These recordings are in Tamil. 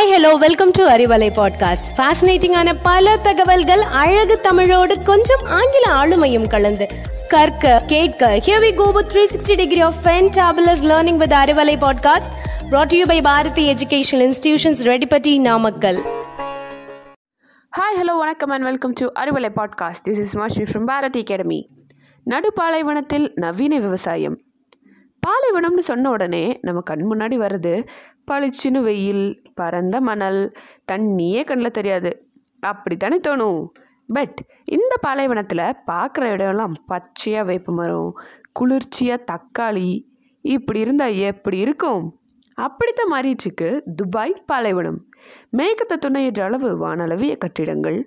Hi hello welcome to Arivalai podcast ஃபேசினேட்டிங்கான பல தகவல்கள் அழகு தமிழோடு கொஞ்சம் ஆங்கில ஆளுமையும் கலந்து. கற்க கேட்க here we go with 360 degree of fantabulous learning with Arivalai podcast brought to you by Bharathi educational institutions Reddipatti Namakkal hi hello வணக்கம் and welcome to Arivalai podcast this is Mashi from Bharathi academy நடுப்பாலைவனத்தில் நவீன விவசாயம். பாலைவனம்னு சொன்ன உடனே நம்ம கண் முன்னாடி வருது பளிச்சுன்னு வெயில் பரந்த மணல் தண்ணியே கண்ணில் தெரியாது. அப்படித்தானே தோணும். பட் இந்த பாலைவனத்தில் பார்க்குற இடம்லாம் பச்சையாக வேப்ப மரம் குளிர்ச்சியாக தக்காளி இப்படி இருந்தால் எப்படி இருக்கும்? அப்படித்தான் மாறிட்டுருக்கு துபாய் பாலைவனம். மேகத்தை துணையின்ற அளவு வானளவிய கட்டிடங்கள்.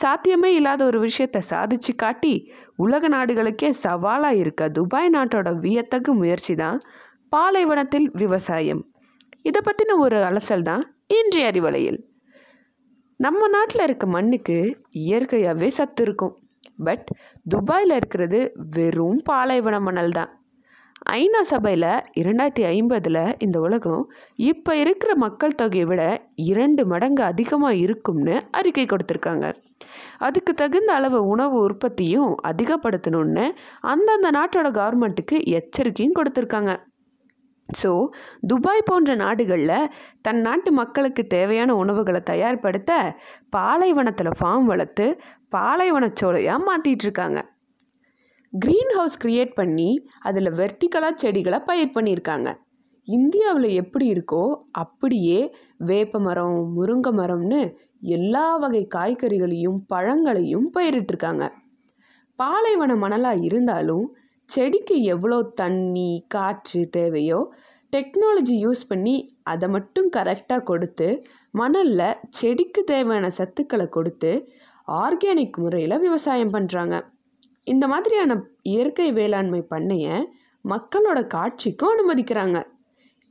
சாத்தியமே இல்லாத ஒரு விஷயத்தை சாதிச்சு காட்டி உலக நாடுகளுக்கே சவாலாக இருக்க துபாய் நாட்டோட வியத்தகு முயற்சி தான் பாலைவனத்தில் விவசாயம். இதை பற்றின ஒரு அலசல் தான் இன்றைய அறிவலையில். நம்ம நாட்டில் இருக்க மண்ணுக்கு இயற்கையாகவே சத்து இருக்கும். பட் துபாயில் இருக்கிறது வெறும் பாலைவன மணல் தான். ஐநா சபையில் இரண்டாயிரத்தி ஐம்பதில் இந்த உலகம் இப்போ இருக்கிற மக்கள் தொகையை விட இரண்டு மடங்கு அதிகமாக இருக்கும்னு அறிக்கை கொடுத்துருக்காங்க. அதுக்கு தகுந்த அளவு உணவு உற்பத்தியும் அதிகப்படுத்தணும்னு அந்தந்த நாட்டோட கவர்மெண்ட்டுக்கு எச்சரிக்கையும் கொடுத்துருக்காங்க. ஸோ துபாய் போன்ற நாடுகளில் தன் நாட்டு மக்களுக்கு தேவையான உணவுகளை தயார்படுத்த பாலைவனத்தில் ஃபார்ம் வளர்த்து பாலைவனச்சோலையாக மாற்றிட்டுருக்காங்க இருக்காங்க. க்ரீன் ஹவுஸ் க்ரியேட் பண்ணி அதில் வெர்டிக்கலாக செடிகளை பயிர் பண்ணியிருக்காங்க. இந்தியாவில் எப்படி இருக்கோ அப்படியே வேப்ப மரம் முருங்கை மரம்னு எல்லா வகை காய்கறிகளையும் பழங்களையும் பயிரிட்டிருக்காங்க. பாலைவன மணலாக இருந்தாலும் செடிக்கு எவ்வளோ தண்ணி காற்று தேவையோ டெக்னாலஜி யூஸ் பண்ணி அதை மட்டும் கரெக்டாக கொடுத்து மணலில் செடிக்கு தேவையான சத்துக்களை கொடுத்து ஆர்கானிக் முறையில் விவசாயம் பண்ணுறாங்க இந்த மாதிரியான இயற்கை வேளாண்மை பண்ணைய மக்களோட காட்சிக்கும் அனுமதிக்கிறாங்க.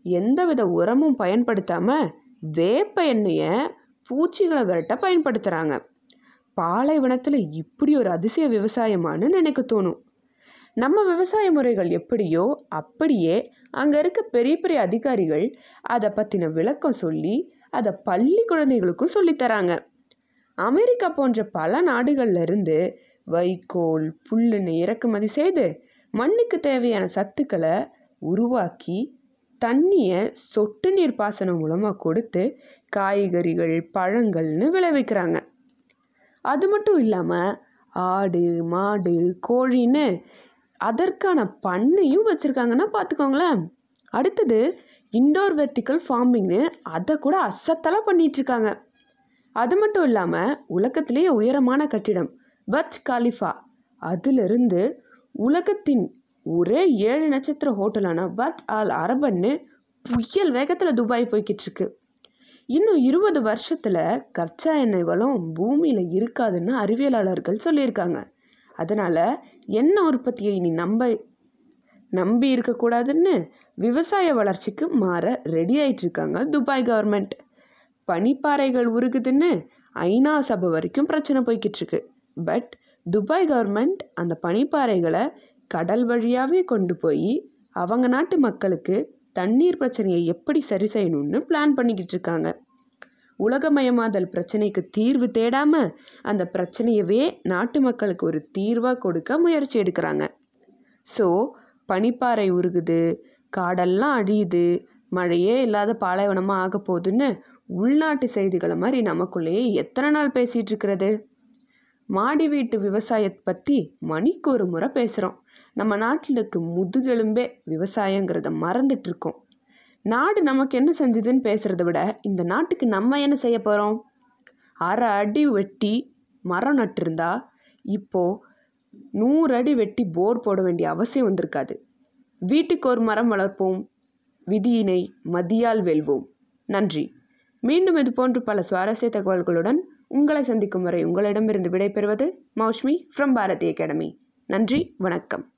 எந்தவித உரமும் பயன்படுத்தாமல் வேப்ப எண்ணெயை பூச்சிகளை விரட்ட பயன்படுத்துகிறாங்க பாலைவனத்தில் இப்படி ஒரு அதிசய விவசாயமானு நினைக்க தோணும். நம்ம விவசாய முறைகள் எப்படியோ அப்படியே அங்கே இருக்க பெரிய பெரிய அதிகாரிகள் அதை பற்றின விளக்கம் சொல்லி அதை பள்ளி குழந்தைகளுக்கும் சொல்லித்தராங்க அமெரிக்கா போன்ற பல நாடுகள்ல இருந்து வைக்கோல் புல்லுன்னு இறக்குமதி செய்து மண்ணுக்கு தேவையான சத்துக்களை உருவாக்கி தண்ணியை சொட்டு நீர் பாசனம் மூலமாக கொடுத்து காய்கறிகள் பழங்கள்னு விளைவிக்கிறாங்க. அது மட்டும் இல்லாமல் ஆடு மாடு கோழின்னு அதற்கான பண்ணையும் வச்சுருக்காங்கன்னா பார்த்துக்கோங்களேன் அடுத்தது இண்டோர் வெர்டிக்கல் ஃபார்மிங்னு அதை கூட அசத்தலாக பண்ணிகிட்ருக்காங்க அது மட்டும் இல்லாமல் உலகத்திலேயே உயரமான கட்டிடம். பர்ஜ் காலிஃபா அதிலிருந்து உலகத்தின் ஒரே ஏழு நட்சத்திர ஹோட்டலான பத் ஆல் அரபன்னு புயல் வேகத்தில் துபாய் போய்கிட்டு இருக்கு இன்னும் இருபது வருஷத்தில் கச்சா எண்ணெய் வளம் பூமியில் இருக்காதுன்னு அறிவியலாளர்கள் சொல்லியிருக்காங்க. அதனால் எண்ணெய் உற்பத்தியை இனி நம்ப நம்பி இருக்கக்கூடாதுன்னு விவசாய வளர்ச்சிக்கு மாற ரெடி ஆயிட்டு இருக்காங்க துபாய் கவர்மெண்ட் பனிப்பாறைகள் உருகுதுன்னு ஐநா சபை வரைக்கும் பிரச்சனை போய்கிட்டு இருக்கு பட் துபாய் கவர்மெண்ட் அந்த பனிப்பாறைகளை கடல் வழியாகவே கொண்டு போய் அவங்க நாட்டு மக்களுக்கு தண்ணீர் பிரச்சனையை எப்படி சரி செய்யணும்னு பிளான் பண்ணிக்கிட்டு இருக்காங்க. உலகமயமாதல் பிரச்சனைக்கு தீர்வு தேடாம அந்த பிரச்சனையவே நாட்டு மக்களுக்கு ஒரு தீர்வாக கொடுக்க முயற்சி எடுக்கிறாங்க. ஸோ பனிப்பாறை உருகுது காடெல்லாம் அழியுது மழையே இல்லாத பாலைவனமாக ஆக போகுதுன்னு உள்நாட்டு செய்திகளை மாதிரி நமக்குள்ளேயே எத்தனை நாள் பேசிகிட்டு இருக்கிறது? மாடி வீட்டு விவசாயத்தை பற்றி மணிக்கு ஒரு முறை பேசுகிறோம் நம்ம நாட்டிலுக்கு முதுகெலும்பே விவசாயங்கிறத மறந்துட்டு இருக்கோம் நாடு நமக்கு என்ன செஞ்சதுன்னு பேசுகிறத விட இந்த நாட்டுக்கு நம்ம என்ன செய்ய போகிறோம் அரை அடி வெட்டி மரம் நட்டிருந்தா இப்போது நூறு அடி வெட்டி போர் போட வேண்டிய அவசியம் வந்திருக்காது. வீட்டுக்கு ஒரு மரம் வளர்ப்போம். விதியினை மதியால் வெல்வோம். நன்றி. மீண்டும் இது போன்று பல சுவாரஸ்ய தகவல்களுடன் உங்களை சந்திக்கும் வரை உங்களிடமிருந்து விடைபெறுவது மௌஷ்மி ஃப்ரம் பாரதி அகாடமி. நன்றி வணக்கம்.